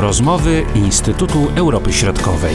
Rozmowy Instytutu Europy Środkowej.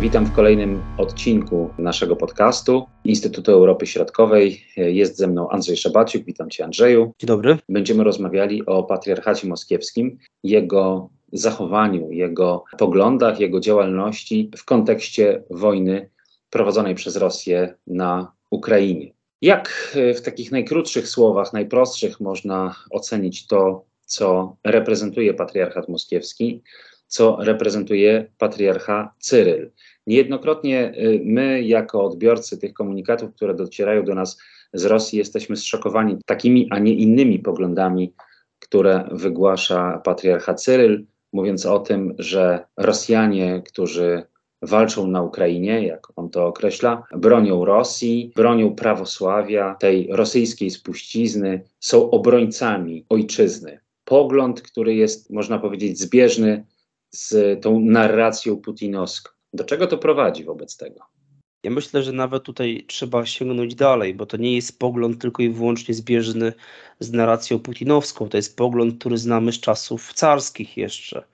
Witam w kolejnym odcinku naszego podcastu Instytutu Europy Środkowej. Jest ze mną Andrzej Szabaciuk. Witam Cię, Andrzeju. Dzień dobry. Będziemy rozmawiali o patriarchacie moskiewskim, jego zachowaniu, jego poglądach, jego działalności w kontekście wojny prowadzonej przez Rosję na Ukrainie. Jak w takich najkrótszych słowach, najprostszych można ocenić to, co reprezentuje patriarchat moskiewski, co reprezentuje patriarcha Cyryl? Niejednokrotnie y, my, jako odbiorcy tych komunikatów, które docierają do nas z Rosji, jesteśmy zszokowani takimi, a nie innymi poglądami, które wygłasza patriarcha Cyryl, mówiąc o tym, że Rosjanie, którzy walczą na Ukrainie, jak on to określa, bronią Rosji, bronią prawosławia, tej rosyjskiej spuścizny, są obrońcami ojczyzny. Pogląd, który jest, można powiedzieć, zbieżny z tą narracją putinowską. Do czego to prowadzi wobec tego? Ja myślę, że nawet tutaj trzeba sięgnąć dalej, bo to nie jest pogląd tylko i wyłącznie zbieżny z narracją putinowską. To jest pogląd, który znamy z czasów carskich jeszcze,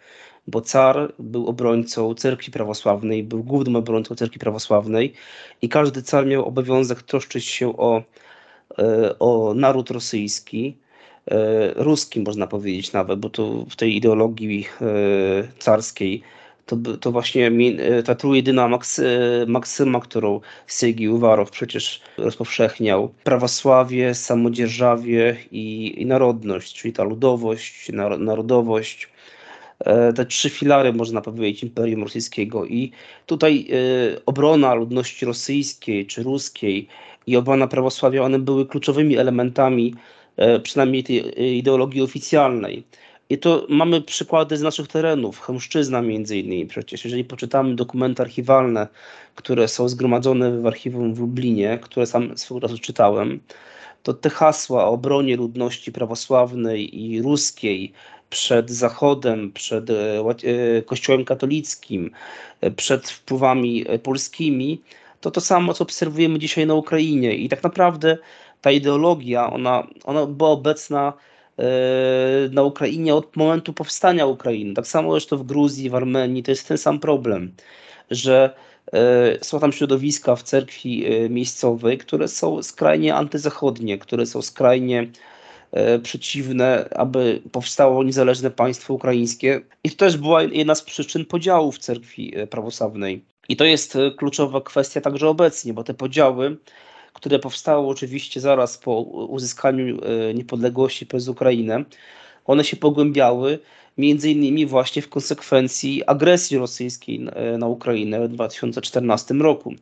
bo car był obrońcą cerkwi prawosławnej, był głównym obrońcą cerkwi prawosławnej i każdy car miał obowiązek troszczyć się o, e, o naród rosyjski, e, ruski można powiedzieć nawet, bo to w tej ideologii e, carskiej to, to właśnie e, ta trójjedyna maksy, maksyma, którą Sygi Uwarow przecież rozpowszechniał. Prawosławie, samodzierżawie i, i narodność, czyli ta ludowość, narodowość. Te trzy filary, można powiedzieć, Imperium Rosyjskiego. I tutaj obrona ludności rosyjskiej czy ruskiej i obrona prawosławia, one były kluczowymi elementami przynajmniej tej ideologii oficjalnej. I to mamy przykłady z naszych terenów, Chemszczyzna między innymi przecież. Jeżeli poczytamy dokumenty archiwalne, które są zgromadzone w archiwum w Lublinie, które sam swego czasu czytałem, to te hasła o obronie ludności prawosławnej i ruskiej przed Zachodem, przed e, e, Kościołem katolickim, e, przed wpływami polskimi, to to samo, co obserwujemy dzisiaj na Ukrainie. I tak naprawdę ta ideologia, ona, ona była obecna na Ukrainie od momentu powstania Ukrainy. Tak samo zresztą w Gruzji, w Armenii to jest ten sam problem, że e, są tam środowiska w cerkwi e, miejscowej, które są skrajnie antyzachodnie, które są skrajnie e, przeciwne, aby powstało niezależne państwo ukraińskie. I to też była jedna z przyczyn podziału w cerkwi prawosławnej. I to jest kluczowa kwestia także obecnie, bo te podziały które powstało oczywiście zaraz po uzyskaniu e, niepodległości przez Ukrainę, one się pogłębiały między innymi właśnie w konsekwencji agresji rosyjskiej e, na Ukrainę w 2014 roku.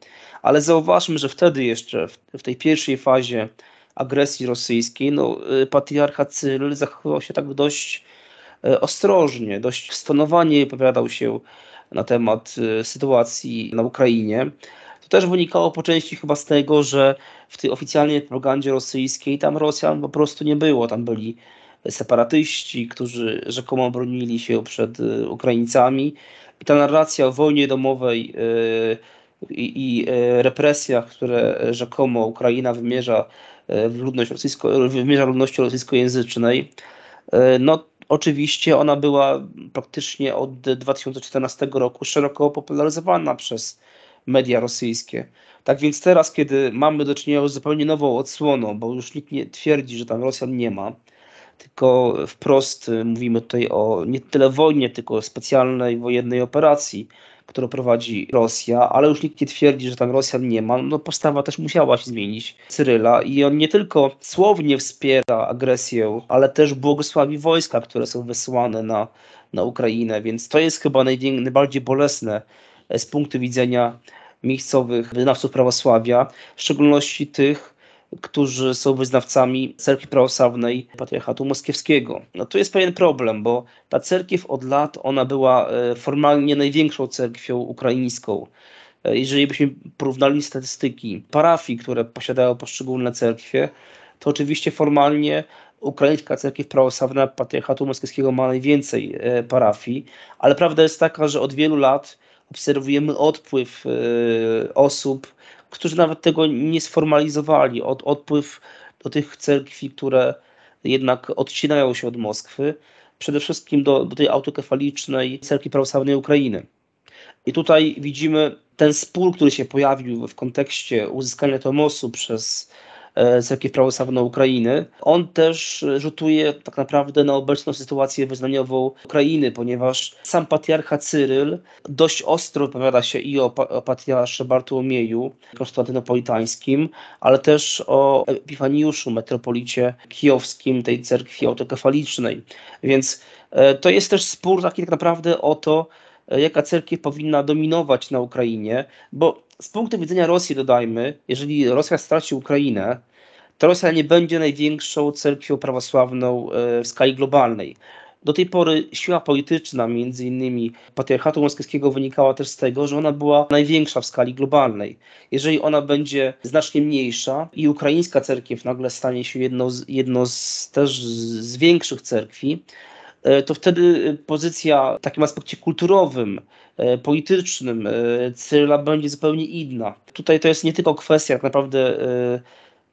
Ale zauważmy, że wtedy jeszcze, w tej pierwszej fazie agresji rosyjskiej, no, e, patriarcha Cyryl zachował się tak dość ostrożnie, dość stonowanie opowiadał się na temat sytuacji na Ukrainie też wynikało po części chyba z tego, że w tej oficjalnej propagandzie rosyjskiej tam Rosjan po prostu nie było. Tam byli separatyści, którzy rzekomo bronili się przed y, Ukraińcami. I ta narracja o wojnie domowej y, i, i y, represjach, które rzekomo Ukraina wymierza w ludność rosyjsko, wymierza ludności rosyjskojęzycznej, no oczywiście ona była praktycznie od 2014 roku szeroko popularyzowana przez media rosyjskie. Tak więc teraz, kiedy mamy do czynienia z zupełnie nową odsłoną, bo już nikt nie twierdzi, że tam Rosjan nie ma, tylko wprost y, mówimy tutaj o nie tyle wojnie, tylko specjalnej wojennej operacji, którą prowadzi Rosja, ale już nikt nie twierdzi, że tam Rosjan nie ma, no postawa też musiała się zmienić Cyryla i on nie tylko słownie wspiera agresję, ale też błogosławi wojska, które są wysłane na, na Ukrainę, więc to jest chyba najbardziej bolesne z punktu widzenia miejscowych wyznawców prawosławia, w szczególności tych, którzy są wyznawcami cerkwi prawosławnej patriarchatu moskiewskiego. No tu jest pewien problem, bo ta cerkiew od lat ona była e, formalnie największą cerkwią ukraińską. E, jeżeli byśmy porównali statystyki parafii, które posiadają poszczególne cerkwie, to oczywiście formalnie ukraińska cerkiew prawosławna patriarchatu moskiewskiego ma najwięcej e, parafii, ale prawda jest taka, że od wielu lat obserwujemy odpływ e, osób, którzy nawet tego nie sformalizowali, od, odpływ do tych cerkwi, które jednak odcinają się od Moskwy przede wszystkim do, do tej autokefalicznej cerkwi prawosławnej Ukrainy. I tutaj widzimy ten spór, który się pojawił w kontekście uzyskania Tomosu przez cerkiew prawosławną Ukrainy. On też rzutuje tak naprawdę na obecną sytuację wyznaniową Ukrainy, ponieważ sam patriarcha Cyryl dość ostro wypowiada się i o, o patriarsze Bartłomieju konstantynopolitańskim, ale też o Epifaniuszu, metropolicie kijowskim tej cerkwi autokefalicznej. Więc e, to jest też spór taki tak naprawdę o to, E, jaka cerkiew powinna dominować na Ukrainie, bo z punktu widzenia Rosji, dodajmy, jeżeli Rosja straci Ukrainę, to Rosja nie będzie największą cerkwią prawosławną e, w skali globalnej. Do tej pory siła polityczna, między innymi patriarchatu moskiewskiego, wynikała też z tego, że ona była największa w skali globalnej. Jeżeli ona będzie znacznie mniejsza i ukraińska cerkiew nagle stanie się jedną z, jedną z też z większych cerkwi, to wtedy pozycja w takim aspekcie kulturowym, e, politycznym e, Cyryla będzie zupełnie inna. Tutaj to jest nie tylko kwestia tak naprawdę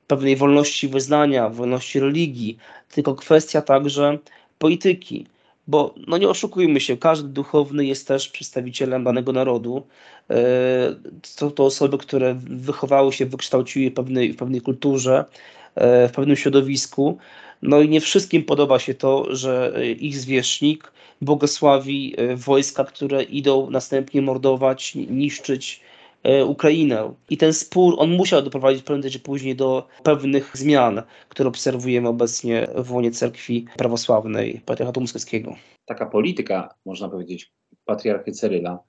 pewnej wolności wyznania, wolności religii, tylko kwestia także polityki. Bo no nie oszukujmy się, każdy duchowny jest też przedstawicielem danego narodu. To, to osoby, które wychowały się, wykształciły w pewnej, w pewnej kulturze, w pewnym środowisku. No i nie wszystkim podoba się to, że e, ich zwierzchnik błogosławi e, wojska, które idą następnie mordować, niszczyć e, Ukrainę. I ten spór, on musiał doprowadzić prędzej czy później do pewnych zmian, które obserwujemy obecnie w łonie cerkwi prawosławnej Patriarchatu Moskiewskiego. Taka polityka, można powiedzieć, patriarchy Ceryla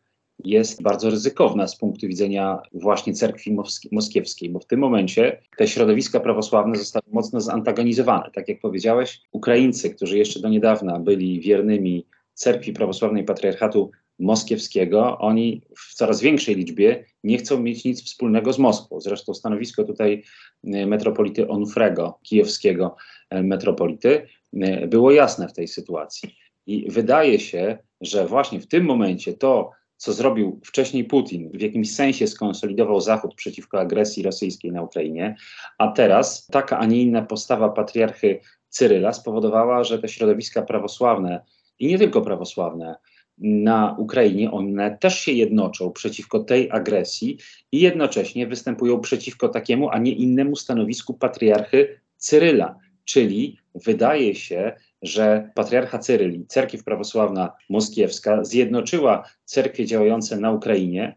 jest bardzo ryzykowna z punktu widzenia właśnie cerkwi moskiewskiej, bo w tym momencie te środowiska prawosławne zostały mocno zantagonizowane. Tak jak powiedziałeś, Ukraińcy, którzy jeszcze do niedawna byli wiernymi cerkwi prawosławnej patriarchatu moskiewskiego, oni w coraz większej liczbie nie chcą mieć nic wspólnego z Moskwą. Zresztą stanowisko tutaj e, metropolity Onufrego, kijowskiego e, metropolity, e, było jasne w tej sytuacji. I wydaje się, że właśnie w tym momencie to, co zrobił wcześniej Putin, w jakimś sensie skonsolidował Zachód przeciwko agresji rosyjskiej na Ukrainie, a teraz taka, a nie inna postawa patriarchy Cyryla spowodowała, że te środowiska prawosławne i nie tylko prawosławne na Ukrainie, one też się jednoczą przeciwko tej agresji i jednocześnie występują przeciwko takiemu, a nie innemu stanowisku patriarchy Cyryla. Czyli wydaje się, że patriarcha Cyryl i cerkiew prawosławna moskiewska zjednoczyła cerkwie działające na Ukrainie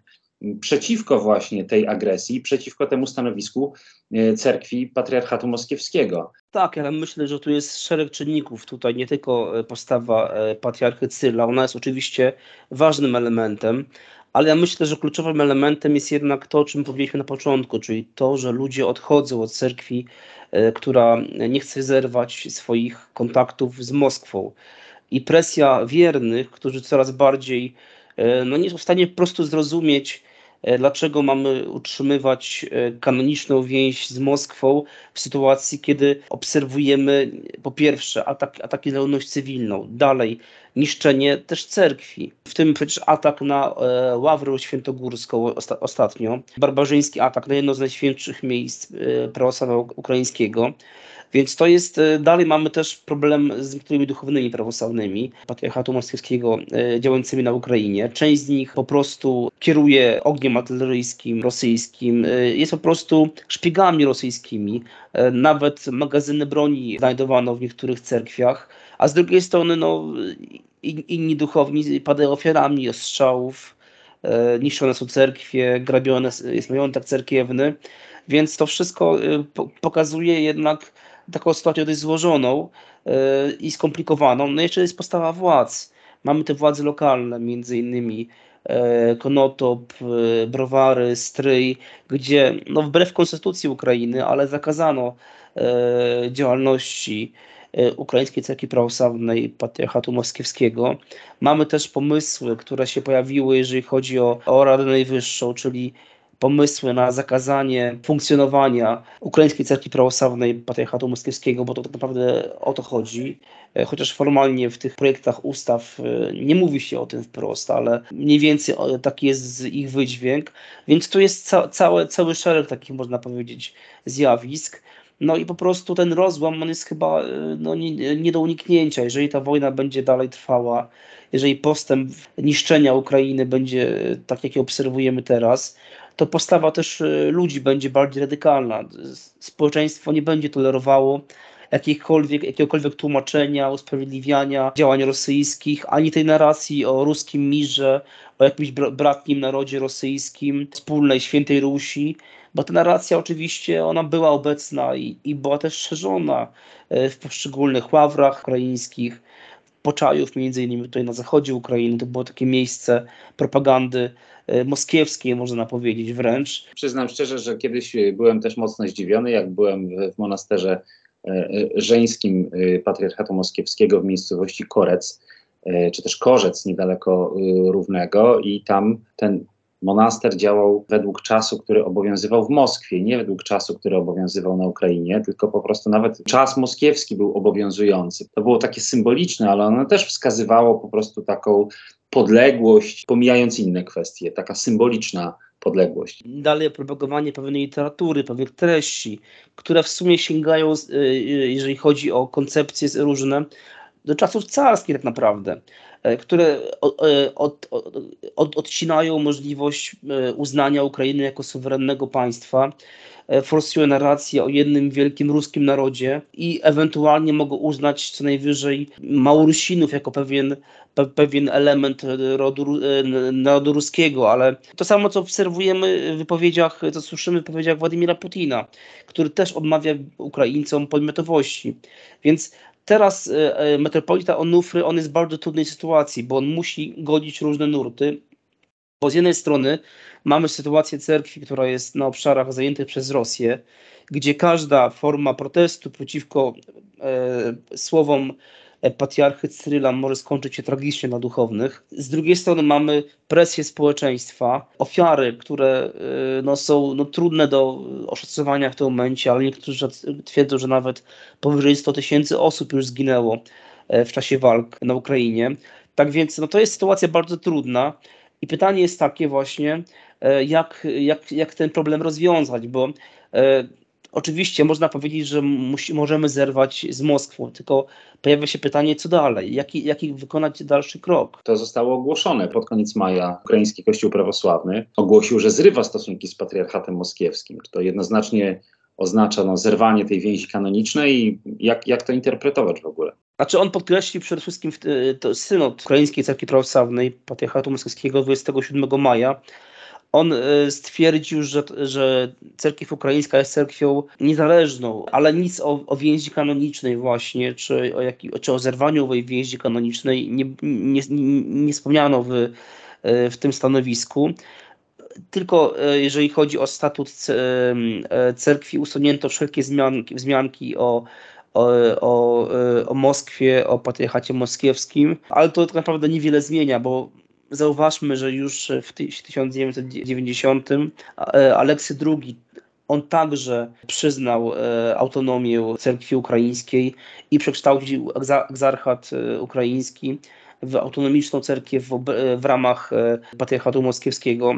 przeciwko właśnie tej agresji, przeciwko temu stanowisku e, cerkwi patriarchatu moskiewskiego. Tak, ja myślę, że tu jest szereg czynników. Tutaj nie tylko postawa e, patriarchy Cyryla, ona jest oczywiście ważnym elementem, ale ja myślę, że kluczowym elementem jest jednak to, o czym powiedzieliśmy na początku, czyli to, że ludzie odchodzą od cerkwi, e, która nie chce zerwać swoich kontaktów z Moskwą. I presja wiernych, którzy coraz bardziej e, no nie są w stanie po prostu zrozumieć, dlaczego mamy utrzymywać e, kanoniczną więź z Moskwą w sytuacji, kiedy obserwujemy po pierwsze atak, ataki na ludność cywilną, dalej niszczenie też cerkwi, w tym przecież atak na e, Ławrę Świętogórską osta ostatnio, barbarzyński atak na jedno z najświętszych miejsc e, prawosławia ukraińskiego. Więc to jest, e, dalej mamy też problem z niektórymi duchownymi prawosławnymi patriarchatu moskiewskiego e, działającymi na Ukrainie. Część z nich po prostu kieruje ogniem artyleryjskim rosyjskim, e, jest po prostu szpiegami rosyjskimi. Nawet magazyny broni znajdowano w niektórych cerkwiach, a z drugiej strony no, inni duchowni padają ofiarami ostrzałów, niszczone są cerkwie, grabione jest majątek cerkiewny, więc to wszystko pokazuje jednak taką sytuację dość złożoną yy, i skomplikowaną. No jeszcze jest postawa władz. Mamy te władze lokalne, między innymi yy, Konotop, yy, Browary, Stryj, gdzie no wbrew konstytucji Ukrainy, ale zakazano działalności Ukraińskiej Cerkwi Prawosławnej Patriarchatu Moskiewskiego. Mamy też pomysły, które się pojawiły, jeżeli chodzi o, o Radę Najwyższą, czyli pomysły na zakazanie funkcjonowania Ukraińskiej Cerkwi Prawosławnej Patriarchatu Moskiewskiego, bo to tak naprawdę o to chodzi. E, chociaż formalnie w tych projektach ustaw e, nie mówi się o tym wprost, ale mniej więcej taki jest ich wydźwięk. Więc tu jest ca cały, cały szereg takich, można powiedzieć, zjawisk. No i po prostu ten rozłam on jest chyba e, no, nie, nie do uniknięcia. Jeżeli ta wojna będzie dalej trwała, jeżeli postęp niszczenia Ukrainy będzie tak, jak je obserwujemy teraz, to postawa też e, ludzi będzie bardziej radykalna. Społeczeństwo nie będzie tolerowało jakiegokolwiek, jakiegokolwiek tłumaczenia, usprawiedliwiania działań rosyjskich, ani tej narracji o ruskim mirze, o jakimś bratnim narodzie rosyjskim, wspólnej świętej Rusi, bo ta narracja oczywiście ona była obecna i, i była też szerzona e, w poszczególnych ławrach ukraińskich, Poczajów, między innymi tutaj na zachodzie Ukrainy, to było takie miejsce propagandy moskiewskiej, można powiedzieć wręcz. Przyznam szczerze, że kiedyś byłem też mocno zdziwiony, jak byłem w monasterze e, e, żeńskim patriarchatu moskiewskiego w miejscowości Korec, czy też Korzec niedaleko Równego i tam ten monaster działał według czasu, który obowiązywał w Moskwie, nie według czasu, który obowiązywał na Ukrainie, tylko po prostu nawet czas moskiewski był obowiązujący. To było takie symboliczne, ale ono też wskazywało po prostu taką podległość, pomijając inne kwestie, taka symboliczna podległość. Dalej propagowanie pewnej literatury, pewnych treści, które w sumie sięgają, y, jeżeli chodzi o koncepcje różne, do czasów carskich tak naprawdę. E, które e, od, od, od, odcinają możliwość e, uznania Ukrainy jako suwerennego państwa, forsują narrację o jednym wielkim ruskim narodzie i ewentualnie mogą uznać co najwyżej Małorusinów jako pewien, pe, pewien element rodu, narodu ruskiego, ale to samo co obserwujemy w wypowiedziach, co słyszymy w wypowiedziach Władimira Putina, który też odmawia Ukraińcom podmiotowości. Więc Teraz e, e, metropolita Onufry, on jest w bardzo trudnej sytuacji, bo on musi godzić różne nurty, bo z jednej strony mamy sytuację cerkwi, która jest na obszarach zajętych przez Rosję, gdzie każda forma protestu przeciwko e, słowom E, patriarchy Cyryla może skończyć się tragicznie na duchownych. Z drugiej strony mamy presję społeczeństwa, ofiary, które e, no, są no, trudne do oszacowania w tym momencie, ale niektórzy twierdzą, że nawet powyżej 100 tysięcy osób już zginęło e, w czasie walk na Ukrainie. Tak więc no, to jest sytuacja bardzo trudna. I pytanie jest takie właśnie, jak, jak, jak ten problem rozwiązać, bo Oczywiście można powiedzieć, że musi, możemy zerwać z Moskwą, tylko pojawia się pytanie, co dalej? Jaki, jaki wykonać dalszy krok? To zostało ogłoszone pod koniec maja. Ukraiński Kościół Prawosławny ogłosił, że zrywa stosunki z patriarchatem moskiewskim. To jednoznacznie oznacza no, zerwanie tej więzi kanonicznej i jak, jak to interpretować w ogóle? Znaczy on podkreślił przede wszystkim to synod Ukraińskiej Cerkwi Prawosławnej Patriarchatu Moskiewskiego 27 maja, on e, stwierdził, że, że cerkiew ukraińska jest cerkwią niezależną, ale nic o, o więzi kanonicznej właśnie, czy o, jaki, czy o zerwaniu owej więzi kanonicznej nie, nie, nie wspomniano w, e, w tym stanowisku. Tylko e, jeżeli chodzi o statut cerkwi, usunięto wszelkie zmianki, wzmianki o, o, o, o Moskwie, o patriarchacie moskiewskim, ale to tak naprawdę niewiele zmienia, bo Zauważmy, że już w 1990 e, Aleksy II on także przyznał e, autonomię cerkwi ukraińskiej i przekształcił egzarchat e, ukraiński w autonomiczną cerkiew w, w ramach patriarchatu moskiewskiego.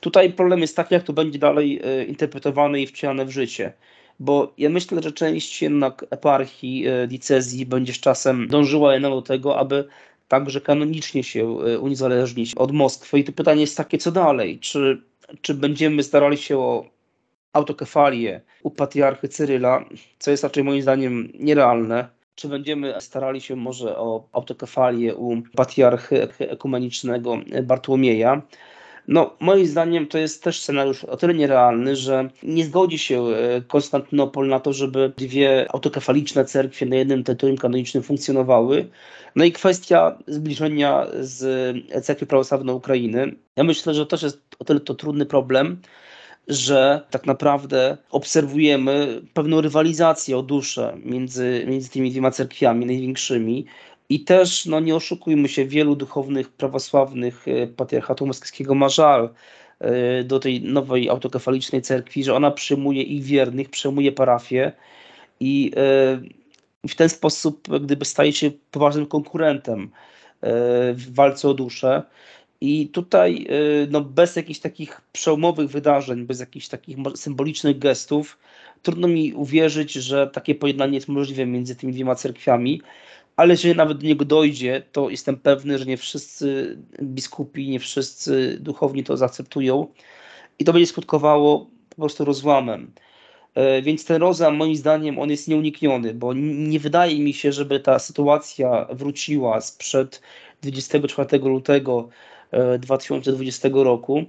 Tutaj problem jest taki, jak to będzie dalej interpretowane i wcielane w życie. Bo ja myślę, że część jednak eparchii, diecezji będzie z czasem dążyła do tego, aby także kanonicznie się e, uniezależnić od Moskwy. I to pytanie jest takie, co dalej? Czy, czy będziemy starali się o autokefalię u patriarchy Cyryla, co jest raczej moim zdaniem nierealne? Czy będziemy starali się może o autokefalię u patriarchy ekumenicznego Bartłomieja? No, moim zdaniem to jest też scenariusz o tyle nierealny, że nie zgodzi się e, Konstantynopol na to, żeby dwie autokefaliczne cerkwie na jednym terytorium kanonicznym funkcjonowały. No i kwestia zbliżenia z cerkwi prawosławnej Ukrainy. Ja myślę, że też jest o tyle to trudny problem, że tak naprawdę obserwujemy pewną rywalizację o duszę między, między tymi dwiema cerkwiami największymi. I też, no nie oszukujmy się, wielu duchownych prawosławnych e, patriarchatu moskiewskiego ma żal e, do tej nowej autokefalicznej cerkwi, że ona przyjmuje ich wiernych, przejmuje parafię i e, w ten sposób gdyby staje się poważnym konkurentem w walce o duszę. I tutaj no, bez jakichś takich przełomowych wydarzeń, bez jakichś takich symbolicznych gestów, trudno mi uwierzyć, że takie pojednanie jest możliwe między tymi dwiema cerkwiami, ale jeżeli nawet do niego dojdzie, to jestem pewny, że nie wszyscy biskupi, nie wszyscy duchowni to zaakceptują i to będzie skutkowało po prostu rozłamem. E, więc ten rozłam, moim zdaniem, on jest nieunikniony, bo nie wydaje mi się, żeby ta sytuacja wróciła sprzed 24 lutego 2020 e, roku,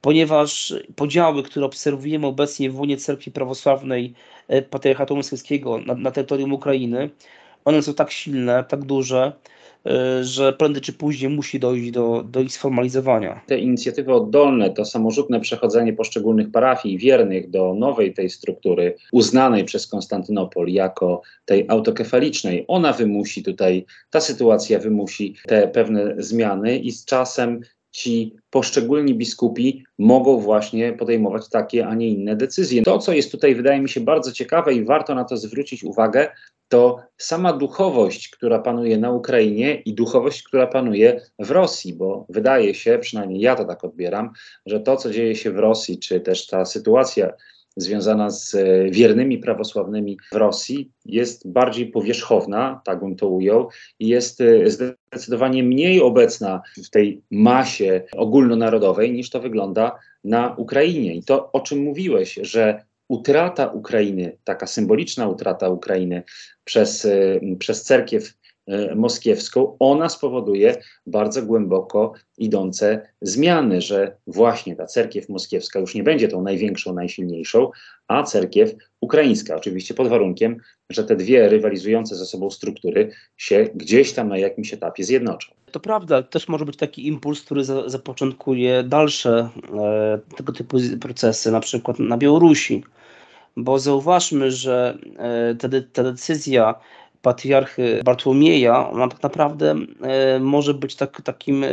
ponieważ podziały, które obserwujemy obecnie w wojnie cerkwi prawosławnej e, Patriarchatu Moskiewskiego na, na terytorium Ukrainy, one są tak silne, tak duże, y, że prędzej czy później musi dojść do, do ich sformalizowania. Te inicjatywy oddolne, to samorzutne przechodzenie poszczególnych parafii wiernych do nowej tej struktury, uznanej przez Konstantynopol jako tej autokefalicznej, ona wymusi tutaj, ta sytuacja wymusi te pewne zmiany i z czasem ci poszczególni biskupi mogą właśnie podejmować takie, a nie inne decyzje. To, co jest tutaj, wydaje mi się bardzo ciekawe i warto na to zwrócić uwagę, to sama duchowość, która panuje na Ukrainie i duchowość, która panuje w Rosji, bo wydaje się, przynajmniej ja to tak odbieram, że to, co dzieje się w Rosji, czy też ta sytuacja związana z e, wiernymi prawosławnymi w Rosji jest bardziej powierzchowna, tak bym to ujął, i jest e, zdecydowanie mniej obecna w tej masie ogólnonarodowej niż to wygląda na Ukrainie. I to, o czym mówiłeś, że utrata Ukrainy, taka symboliczna utrata Ukrainy przez, e, przez cerkiew e, moskiewską, ona spowoduje bardzo głęboko idące zmiany, że właśnie ta cerkiew moskiewska już nie będzie tą największą, najsilniejszą, a cerkiew ukraińska. Oczywiście pod warunkiem, że te dwie rywalizujące ze sobą struktury się gdzieś tam na jakimś etapie zjednoczą. To prawda, też może być taki impuls, który za, zapoczątkuje dalsze e, tego typu procesy, na przykład na Białorusi bo zauważmy, że e, ta, ta decyzja patriarchy Bartłomieja, ona tak naprawdę e, może być tak, takim e,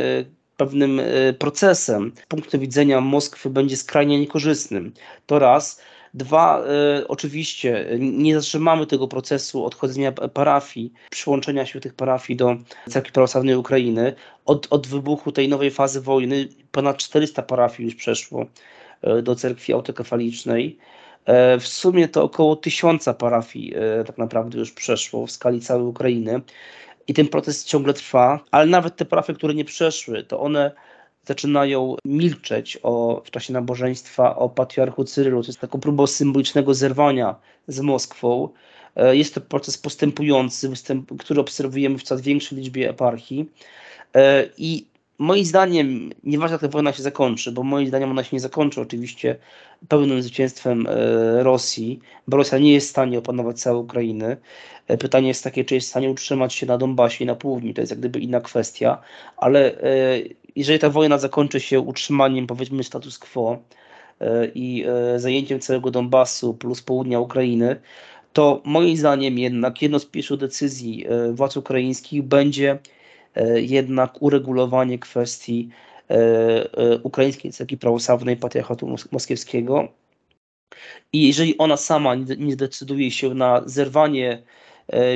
pewnym procesem. Z punktu widzenia Moskwy będzie skrajnie niekorzystnym. To raz. Dwa, oczywiście nie zatrzymamy tego procesu odchodzenia parafii, przyłączenia się tych parafii do Cerkwi Prawosławnej Ukrainy. Od, od wybuchu tej nowej fazy wojny ponad 400 parafii już przeszło do cerkwi autokefalicznej. E, w sumie to około tysiąca parafii e, tak naprawdę już przeszło w skali całej Ukrainy i ten proces ciągle trwa, ale nawet te parafie, które nie przeszły, to one zaczynają milczeć o, w czasie nabożeństwa o patriarchu Cyrylu. To jest taką próbą symbolicznego zerwania z Moskwą. E, jest to proces postępujący, który obserwujemy w coraz większej liczbie eparchii. I moim zdaniem, nieważne jak ta wojna się zakończy, bo moim zdaniem ona się nie zakończy oczywiście pełnym zwycięstwem e, Rosji, bo Rosja nie jest w stanie opanować całej Ukrainy. E, pytanie jest takie, czy jest w stanie utrzymać się na Donbasie i na południu, to jest jak gdyby inna kwestia, ale e, jeżeli ta wojna zakończy się utrzymaniem powiedzmy status quo i zajęciem całego Donbasu plus południa Ukrainy, to moim zdaniem jednak jedną z pierwszych decyzji władz ukraińskich będzie E, jednak uregulowanie kwestii e, e, ukraińskiej cerkwi prawosławnej patriarchatu moskiewskiego. I jeżeli ona sama nie zdecyduje się na zerwanie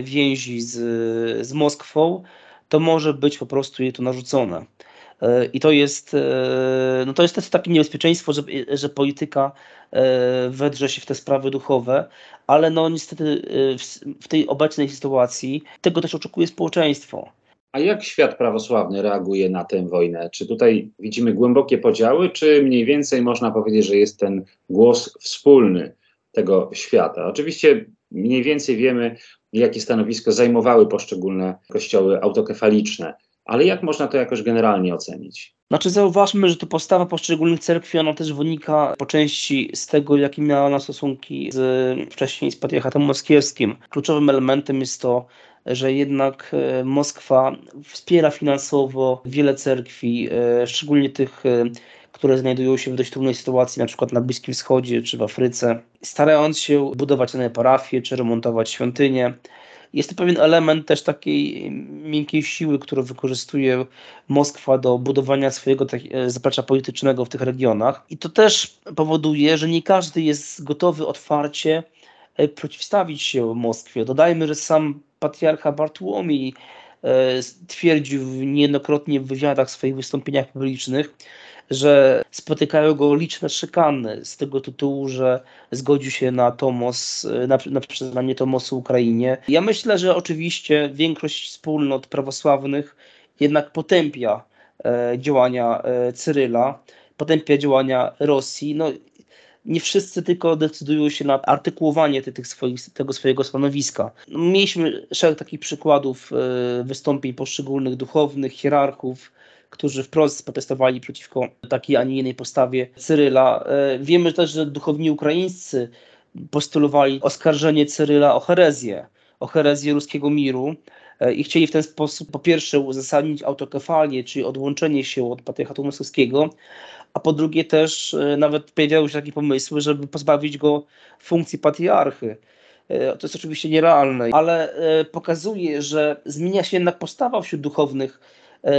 więzi z, z Moskwą, to może być po prostu jej to narzucone. I to jest, no to jest też takie niebezpieczeństwo, że, że polityka wedrze się w te sprawy duchowe, ale no niestety w, w tej obecnej sytuacji tego też oczekuje społeczeństwo. A jak świat prawosławny reaguje na tę wojnę? Czy tutaj widzimy głębokie podziały, czy mniej więcej można powiedzieć, że jest ten głos wspólny tego świata? Oczywiście mniej więcej wiemy, jakie stanowisko zajmowały poszczególne kościoły autokefaliczne, ale jak można to jakoś generalnie ocenić? Znaczy zauważmy, że to postawa poszczególnych cerkwi, ona też wynika po części z tego, jakie miała ona stosunki z, wcześniej z patriarchatem moskiewskim. Kluczowym elementem jest to, że jednak e, Moskwa wspiera finansowo wiele cerkwi, e, szczególnie tych, e, które znajdują się w dość trudnej sytuacji, na przykład na Bliskim Wschodzie czy w Afryce, starając się budować nowe parafie czy remontować świątynie. Jest to pewien element też takiej miękkiej siły, którą wykorzystuje Moskwa do budowania swojego zaplecza politycznego w tych regionach. I to też powoduje, że nie każdy jest gotowy otwarcie przeciwstawić się Moskwie. Dodajmy, że sam patriarcha Bartłomiej e, twierdził niejednokrotnie w wywiadach, w swoich wystąpieniach publicznych, że spotykają go liczne szykany z tego tytułu, że zgodził się na Tomos, na, na przyznanie Tomosu Ukrainie. Ja myślę, że oczywiście większość wspólnot prawosławnych jednak potępia e, działania e, Cyryla, potępia działania Rosji. No, nie wszyscy tylko decydują się na artykułowanie tych swoich, tego swojego stanowiska. No, mieliśmy szereg takich przykładów e, wystąpień poszczególnych duchownych, hierarchów, którzy wprost protestowali przeciwko takiej, a nie innej postawie Cyryla. E, wiemy też, że duchowni ukraińscy postulowali oskarżenie Cyryla o herezję, o herezję ruskiego miru e, i chcieli w ten sposób po pierwsze uzasadnić autokefalię, czyli odłączenie się od patriarchatu moskiewskiego, a po drugie też e, nawet pojawiały się takie pomysły, żeby pozbawić go funkcji patriarchy. To jest oczywiście nierealne, ale pokazuje, że zmienia się jednak postawa wśród duchownych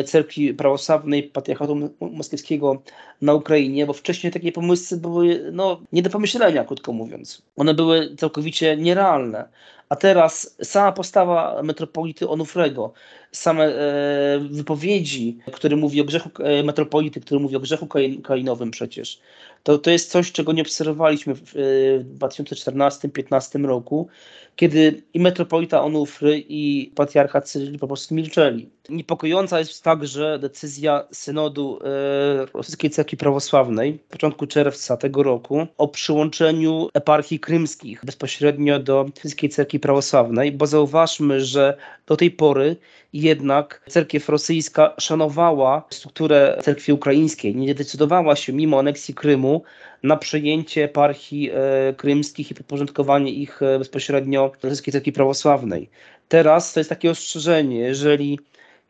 cerkwi prawosławnej patriarchatu moskiewskiego na Ukrainie, bo wcześniej takie pomysły były no, nie do pomyślenia, krótko mówiąc. One były całkowicie nierealne. A teraz sama postawa metropolity Onufrego, same e, wypowiedzi, które mówi o grzechu e, metropolity, który mówi o grzechu kainowym przecież, to, to jest coś, czego nie obserwowaliśmy w, w 2014-2015 roku, kiedy i metropolita Onufry i patriarcha Cyryl po prostu milczeli. Niepokojąca jest także decyzja synodu e, Rosyjskiej Cerkwi Prawosławnej w początku czerwca tego roku o przyłączeniu eparchii krymskich bezpośrednio do Rosyjskiej Cerkwi Prawosławnej, bo zauważmy, że do tej pory jednak cerkiew rosyjska szanowała strukturę cerkwi ukraińskiej, nie decydowała się mimo aneksji Krymu na przejęcie eparchii e, krymskich i podporządkowanie ich e, bezpośrednio rosyjskiej cerkwi prawosławnej. Teraz to jest takie ostrzeżenie, jeżeli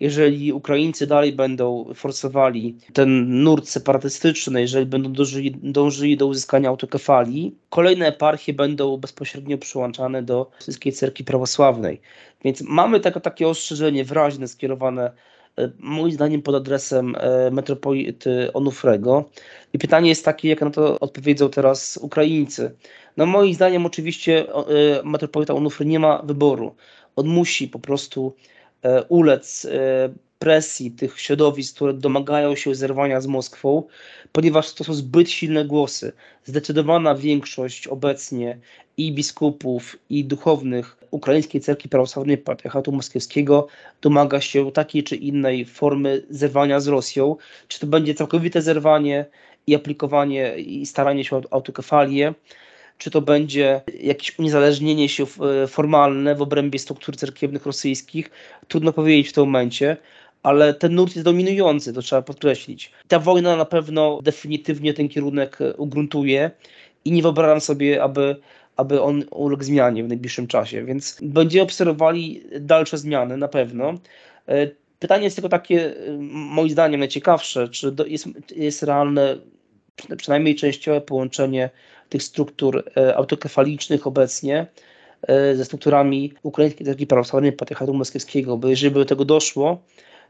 jeżeli Ukraińcy dalej będą forsowali ten nurt separatystyczny, jeżeli będą dążyli, dążyli do uzyskania autokefalii, kolejne eparchie będą bezpośrednio przyłączane do rosyjskiej cerkwi prawosławnej. Więc mamy takie, ostrzeżenie wyraźne skierowane e, moim zdaniem pod adresem e, metropolity Onufrego. I pytanie jest takie, jak na to odpowiedzą teraz Ukraińcy. No moim zdaniem oczywiście e, metropolita Onufry nie ma wyboru. On musi po prostu ulec e, presji tych środowisk, które domagają się zerwania z Moskwą, ponieważ to są zbyt silne głosy. Zdecydowana większość obecnie i biskupów, i duchownych Ukraińskiej Cerkwi Prawosławnej Patriarchatu Moskiewskiego domaga się takiej czy innej formy zerwania z Rosją. Czy to będzie całkowite zerwanie i aplikowanie i staranie się o autokefalię, czy to będzie jakieś uniezależnienie się e, formalne w obrębie struktur cerkiewnych rosyjskich, trudno powiedzieć w tym momencie, ale ten nurt jest dominujący, to trzeba podkreślić. Ta wojna na pewno definitywnie ten kierunek e, ugruntuje i nie wyobrażam sobie, aby, aby on uległ zmianie w najbliższym czasie, więc będziemy obserwowali dalsze zmiany na pewno. E, pytanie jest tylko takie, moim zdaniem najciekawsze, czy jest, jest realne przynajmniej częściowe połączenie tych struktur e, autokefalicznych obecnie e, ze strukturami ukraińskiej cerkwi prawosławnej patriarchatu moskiewskiego, bo jeżeli by do tego doszło,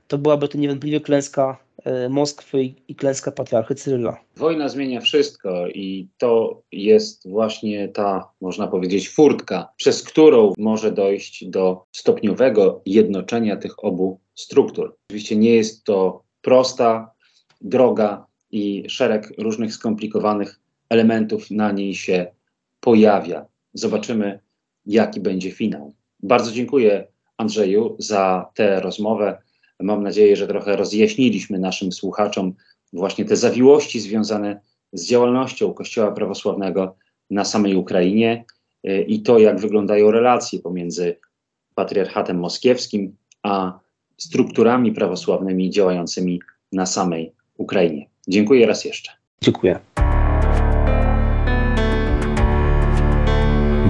to byłaby to niewątpliwie klęska e, Moskwy i klęska patriarchy Cyryla. Wojna zmienia wszystko i to jest właśnie ta, można powiedzieć, furtka, przez którą może dojść do stopniowego jednoczenia tych obu struktur. Oczywiście nie jest to prosta droga i szereg różnych skomplikowanych elementów na niej się pojawia. Zobaczymy, jaki będzie finał. Bardzo dziękuję Andrzeju za tę rozmowę. Mam nadzieję, że trochę rozjaśniliśmy naszym słuchaczom właśnie te zawiłości związane z działalnością Kościoła prawosławnego na samej Ukrainie y, i to, jak wyglądają relacje pomiędzy patriarchatem moskiewskim a strukturami prawosławnymi działającymi na samej Ukrainie. Dziękuję raz jeszcze. Dziękuję.